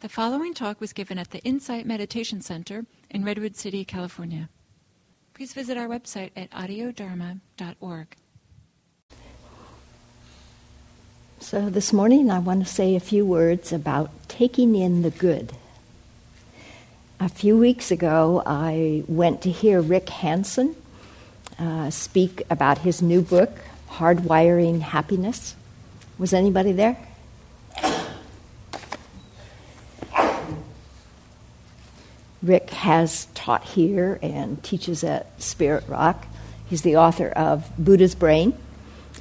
The following talk was given at the Insight Meditation Center in Redwood City, California. Please visit our website at audiodharma.org. So, this morning I want to say a few words about taking in the good. A few weeks ago, I went to hear Rick Hanson uh, speak about his new book, Hardwiring Happiness. Was anybody there? Rick has taught here and teaches at Spirit Rock. He's the author of Buddha's Brain,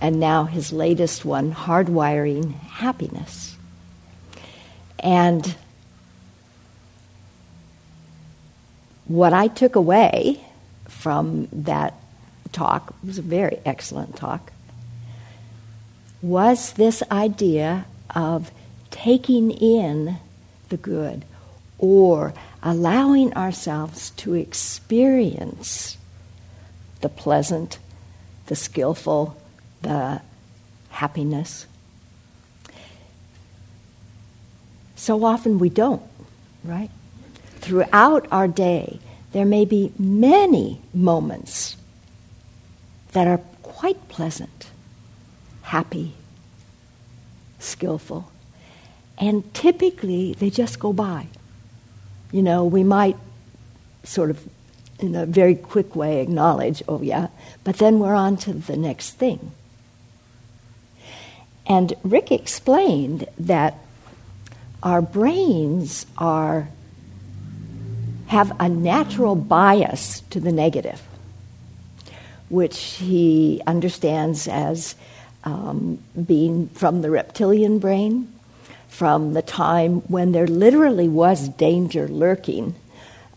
and now his latest one, Hardwiring Happiness. And what I took away from that talk, it was a very excellent talk, was this idea of taking in the good or allowing ourselves to experience the pleasant, the skillful, the happiness. So often we don't, right? Throughout our day, there may be many moments that are quite pleasant, happy, skillful, and typically they just go by. You know, we might sort of, in a very quick way, acknowledge, oh, yeah, but then we're on to the next thing. And Rick explained that our brains are have a natural bias to the negative, which he understands as um, being from the reptilian brain from the time when there literally was danger lurking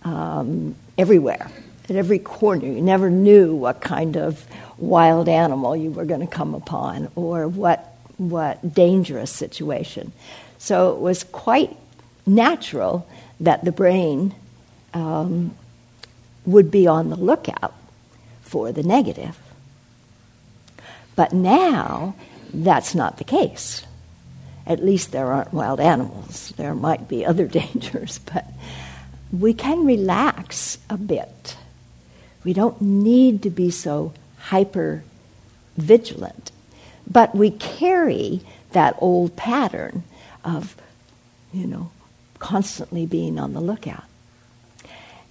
um, everywhere, at every corner. You never knew what kind of wild animal you were going to come upon or what, what dangerous situation. So it was quite natural that the brain um, would be on the lookout for the negative. But now that's not the case. At least there aren't wild animals. There might be other dangers, but we can relax a bit. We don't need to be so hyper vigilant. But we carry that old pattern of, you know, constantly being on the lookout.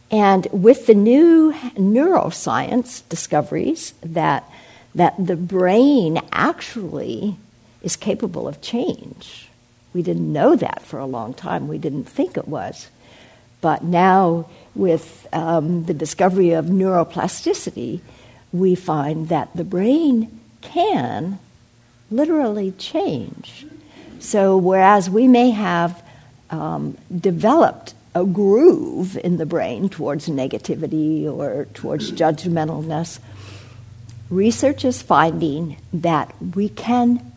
And with the new neuroscience discoveries that, that the brain actually is capable of change. We didn't know that for a long time. We didn't think it was. But now, with um, the discovery of neuroplasticity, we find that the brain can literally change. So, whereas we may have um, developed a groove in the brain towards negativity or towards judgmentalness, research is finding that we can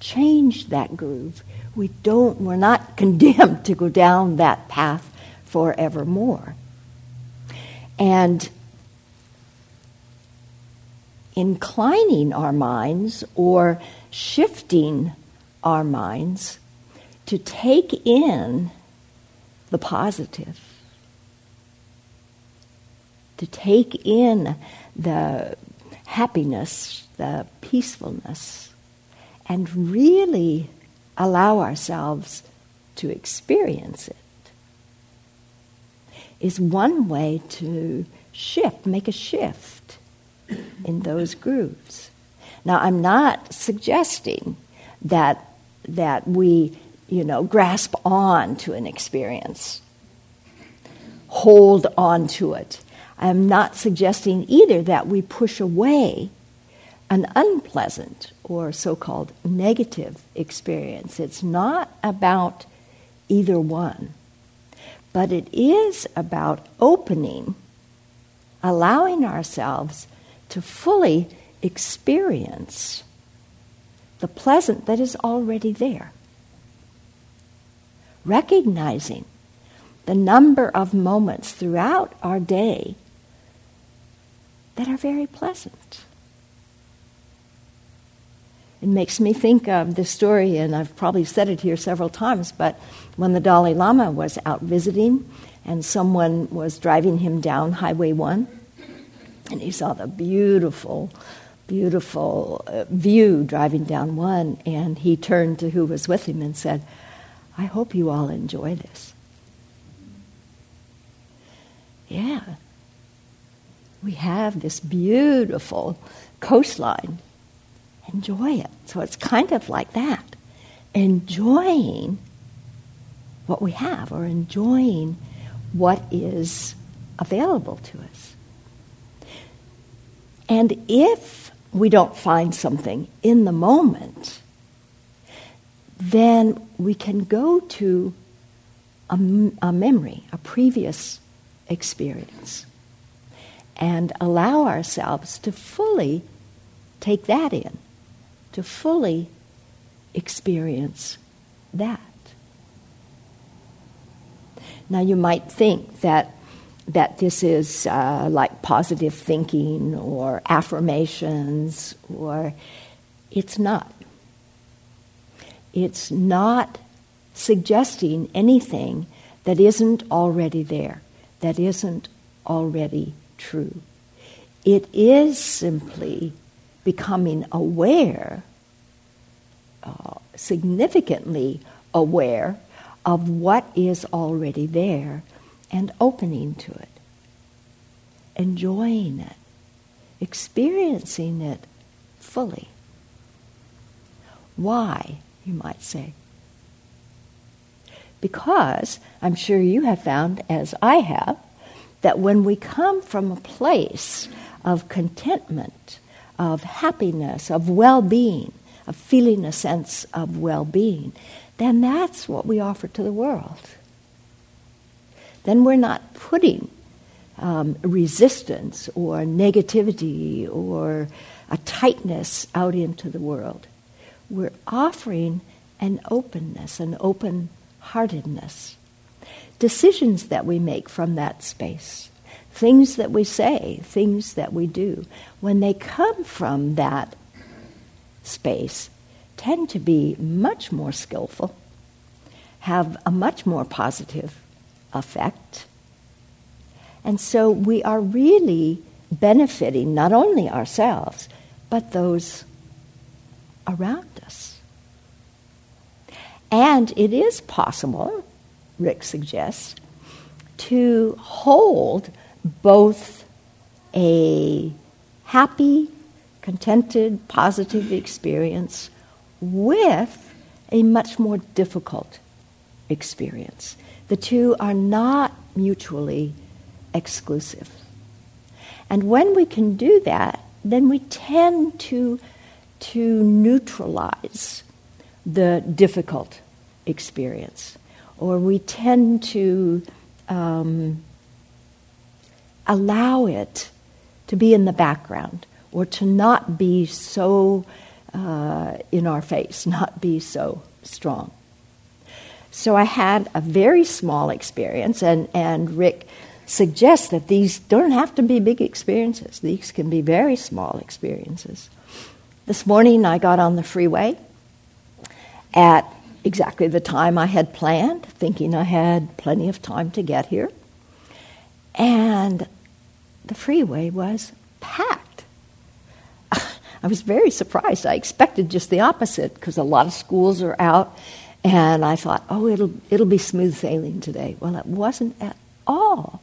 change that groove. We don't, we're not condemned to go down that path forevermore. And inclining our minds or shifting our minds to take in the positive, to take in the happiness, the peacefulness, and really allow ourselves to experience it is one way to shift, make a shift in those grooves. Now, I'm not suggesting that that we, you know, grasp on to an experience, hold on to it. I'm not suggesting either that we push away an unpleasant or so called negative experience. It's not about either one, but it is about opening, allowing ourselves to fully experience the pleasant that is already there. Recognizing the number of moments throughout our day that are very pleasant It makes me think of the story, and I've probably said it here several times, but when the Dalai Lama was out visiting and someone was driving him down Highway 1, and he saw the beautiful, beautiful uh, view driving down one, and he turned to who was with him and said, I hope you all enjoy this. Yeah. We have this beautiful coastline. Enjoy it. So it's kind of like that. Enjoying what we have or enjoying what is available to us. And if we don't find something in the moment, then we can go to a, memory, a previous experience, and allow ourselves to fully take that in, to fully experience that. Now, you might think that, that this is uh, like positive thinking or affirmations, or it's not. It's not suggesting anything that isn't already there, that isn't already true. It is simply becoming aware, uh, significantly aware of what is already there and opening to it, enjoying it, experiencing it fully. Why? you might say. Because I'm sure you have found, as I have, that when we come from a place of contentment, of happiness, of well being, of feeling a sense of well being, then that's what we offer to the world. Then we're not putting um, resistance or negativity or a tightness out into the world we're offering an openness, an open heartedness. Decisions that we make from that space, things that we say, things that we do, when they come from that space, tend to be much more skillful, have a much more positive effect. And so we are really benefiting not only ourselves, but those around us. And it is possible, Rick suggests, to hold both a happy, contented, positive experience with a much more difficult experience. The two are not mutually exclusive. And when we can do that, then we tend to to neutralize the difficult experience, or we tend to um, allow it to be in the background, or to not be so uh, in our face, not be so strong. So I had a very small experience, and, and Rick suggests that these don't have to be big experiences, these can be very small experiences. This morning I got on the freeway at exactly the time I had planned, thinking I had plenty of time to get here. And the freeway was packed. I was very surprised. I expected just the opposite because a lot of schools are out, and I thought, oh, it'll, it'll be smooth sailing today. Well, it wasn't at all.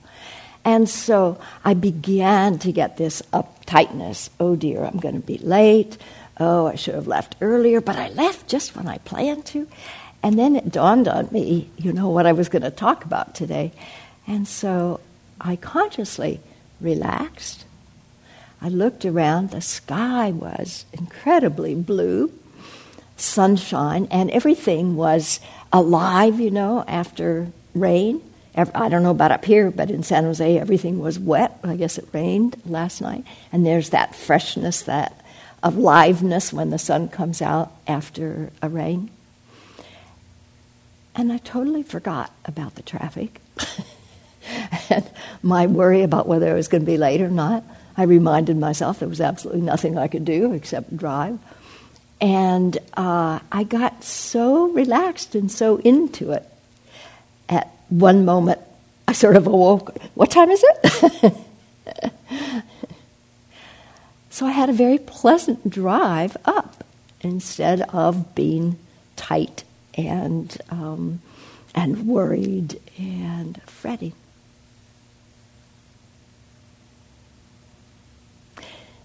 And so I began to get this uptightness. Oh dear, I'm going to be late. Oh, I should have left earlier, but I left just when I planned to. And then it dawned on me, you know, what I was going to talk about today. And so I consciously relaxed. I looked around. The sky was incredibly blue, sunshine, and everything was alive, you know, after rain. I don't know about up here, but in San Jose, everything was wet. I guess it rained last night. And there's that freshness, that of liveness when the sun comes out after a rain. And I totally forgot about the traffic and my worry about whether I was going to be late or not. I reminded myself there was absolutely nothing I could do except drive. And uh, I got so relaxed and so into it. At one moment, I sort of awoke. What time is it? so I had a very pleasant drive up instead of being tight and um, and worried and fretting.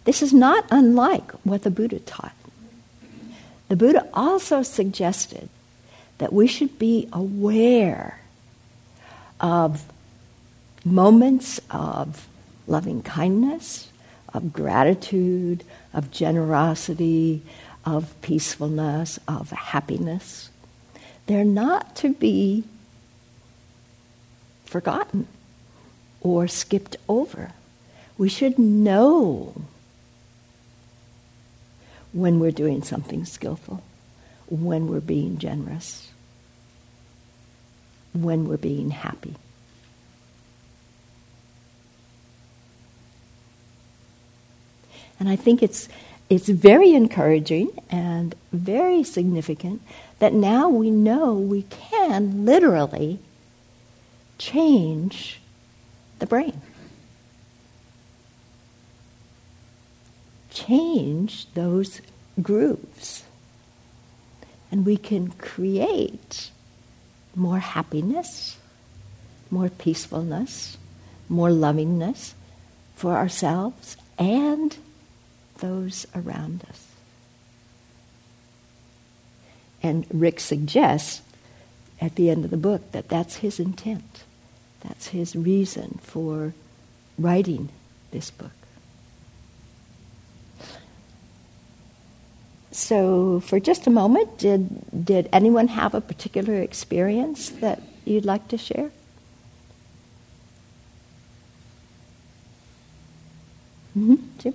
This is not unlike what the Buddha taught. The Buddha also suggested that we should be aware of moments of loving kindness, of gratitude, of generosity, of peacefulness, of happiness. They're not to be forgotten or skipped over. We should know when we're doing something skillful, when we're being generous, when we're being happy. And I think it's, it's very encouraging and very significant that now we know we can literally change the brain. Change those grooves. And we can create more happiness, more peacefulness, more lovingness for ourselves and those around us. And Rick suggests at the end of the book that that's his intent. That's his reason for writing this book. So, for just a moment, did, did anyone have a particular experience that you'd like to share? Mm-hmm. Jim?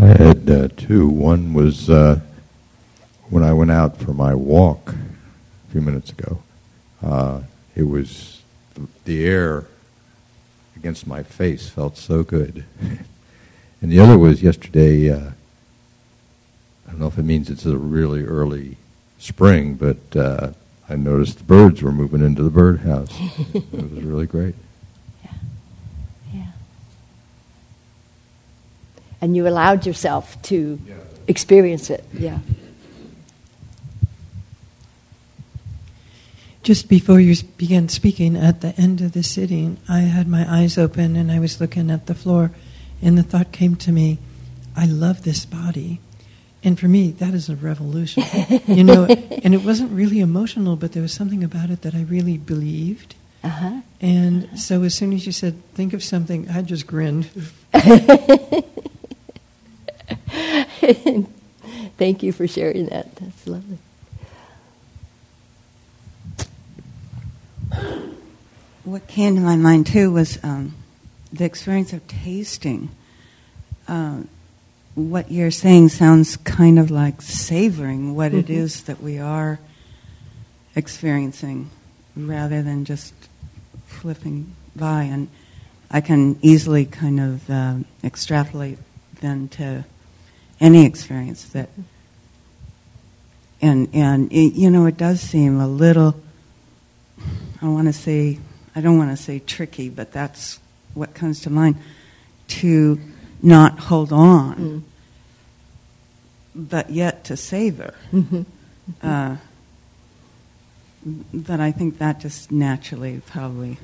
I had uh, two. One was uh, when I went out for my walk a few minutes ago. Uh, it was the air against my face felt so good. and the other was yesterday. Uh, I don't know if it means it's a really early spring, but uh, I noticed the birds were moving into the birdhouse. it was really great. Yeah. Yeah. And you allowed yourself to yeah. experience it. Yeah. Just before you began speaking, at the end of the sitting, I had my eyes open and I was looking at the floor, and the thought came to me, I love this body. And for me, that is a revolution. you know, and it wasn't really emotional, but there was something about it that I really believed. Uh-huh. And uh-huh. so as soon as you said, think of something, I just grinned. Thank you for sharing that. That's lovely. What came to my mind too was um, the experience of tasting. Uh, what you're saying sounds kind of like savoring what mm-hmm. it is that we are experiencing rather than just flipping by. And I can easily kind of uh, extrapolate then to any experience that and and it, you know it does seem a little I want to say I don't want to say tricky but that's what comes to mind to not hold on mm. but yet to savor mm-hmm. uh, but I think that just naturally probably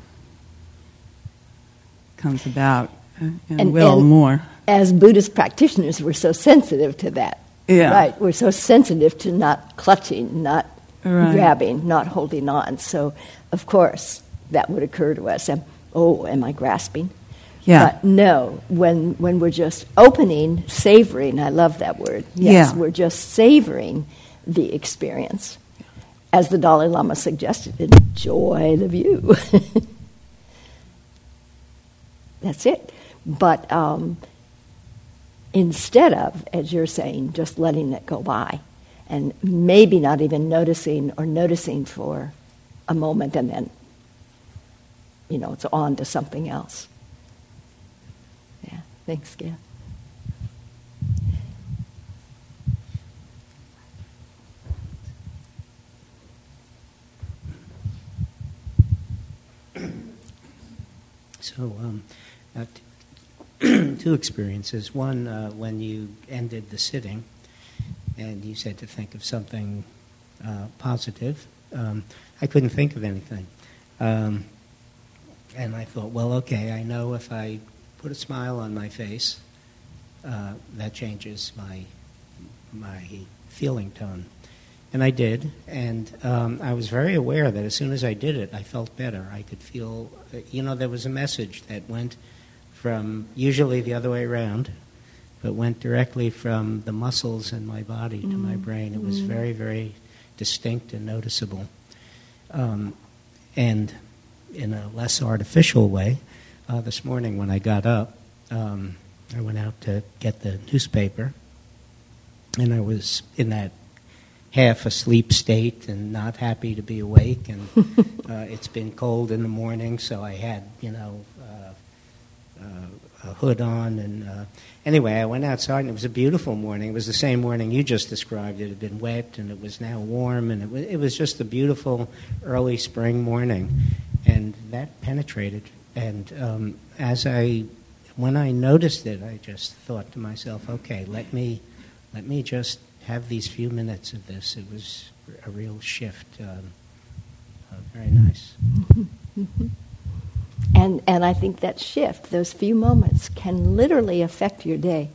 comes about uh, and, and will and, more as Buddhist practitioners, we're so sensitive to that. Yeah. Right. We're so sensitive to not clutching, not right. grabbing, not holding on. So, of course, that would occur to us. oh, am I grasping? Yeah. But no, when, when we're just opening, savoring, I love that word. Yes, yeah. we're just savoring the experience. As the Dalai Lama suggested, enjoy the view. That's it. But um, instead of, as you're saying, just letting it go by and maybe not even noticing or noticing for a moment and then, you know, it's on to something else. Yeah. Thanks, Gail. So, um, uh, t- two experiences. One, uh, when you ended the sitting, and you said to think of something uh, positive. Um, I couldn't think of anything. Um, and I thought, well, okay, I know if I put a smile on my face, uh, that changes my, my feeling tone. And I did, and um, I was very aware that as soon as I did it, I felt better. I could feel, uh, you know, there was a message that went from usually the other way around, but went directly from the muscles in my body to my brain. It was very, very distinct and noticeable. Um, and in a less artificial way, uh, this morning when I got up, um, I went out to get the newspaper, and I was in that half asleep state and not happy to be awake. And uh, it's been cold in the morning, so I had, you know, uh, uh, a hood on. And uh, anyway, I went outside, and it was a beautiful morning. It was the same morning you just described. It had been wet, and it was now warm, and it was, it was just a beautiful early spring morning. And that penetrated. And um, as I, when I noticed it, I just thought to myself, okay, let me, let me just have these few minutes of this. It was a real shift. Um, uh, very nice. And, and I think that shift, those few moments, can literally affect your day.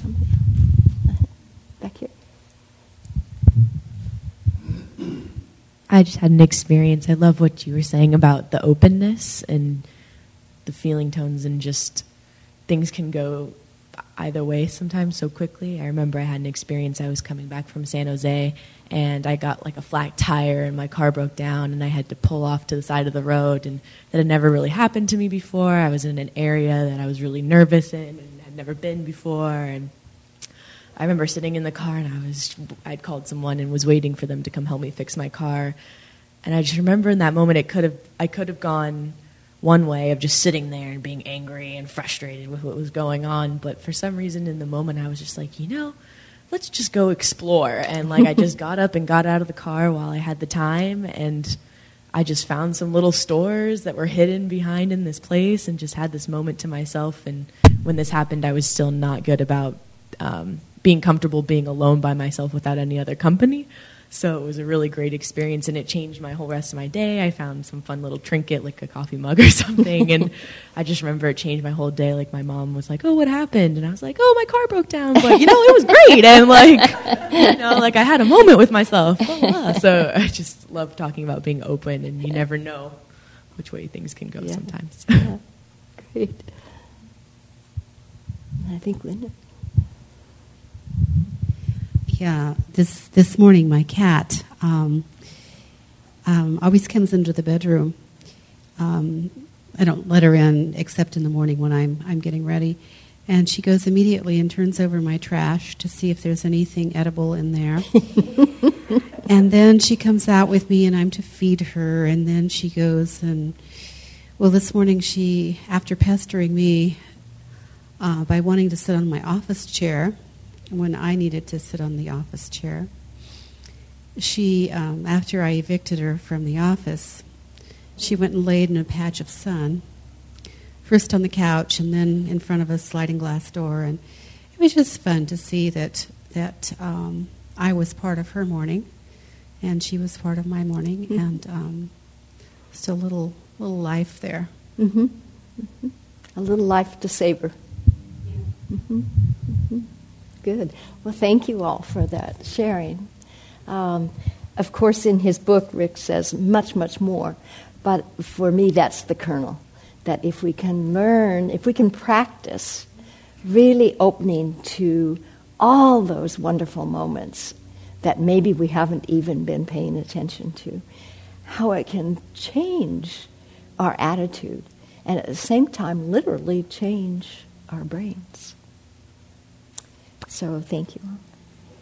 Somebody? Uh-huh. Back here. I just had an experience. I love what you were saying about the openness and the feeling tones, and just things can go either way sometimes so quickly. I remember I had an experience. I was coming back from San Jose, and I got like a flat tire, and my car broke down, and I had to pull off to the side of the road. And that had never really happened to me before. I was in an area that I was really nervous in and had never been before, and I remember sitting in the car and I was I'd called someone and was waiting for them to come help me fix my car. And I just remember in that moment it could have I could have gone one way of just sitting there and being angry and frustrated with what was going on, but for some reason in the moment I was just like, you know, let's just go explore. And like I just got up and got out of the car while I had the time and I just found some little stores that were hidden behind in this place and just had this moment to myself. And when this happened, I was still not good about um, being comfortable being alone by myself without any other company. So it was a really great experience, and it changed my whole rest of my day. I found some fun little trinket, like a coffee mug or something, and I just remember it changed my whole day. Like my mom was like, "Oh, what happened?" And I was like, "Oh, my car broke down," but you know, it was great, and like, you know, like I had a moment with myself. Blah, blah. So I just love talking about being open, and you never know which way things can go Yeah. sometimes. Yeah. Great. I think Linda. Yeah, this this morning my cat um, um, always comes into the bedroom. Um, I don't let her in except in the morning when I'm I'm getting ready, and she goes immediately and turns over my trash to see if there's anything edible in there. and then she comes out with me, and I'm to feed her, and then she goes and well, this morning she, after pestering me uh, by wanting to sit on my office chair when I needed to sit on the office chair. She, um, after I evicted her from the office, she went and laid in a patch of sun, first on the couch and then in front of a sliding glass door. And it was just fun to see that, that um, I was part of her morning and she was part of my morning, and um, just a little, little life there. Mm-hmm. hmm A little life to savor. hmm hmm Good. Well, thank you all for that sharing. Um, of course, in his book, Rick says much, much more. But for me, that's the kernel. That if we can learn, if we can practice really opening to all those wonderful moments that maybe we haven't even been paying attention to, how it can change our attitude and at the same time literally change our brains. So thank you.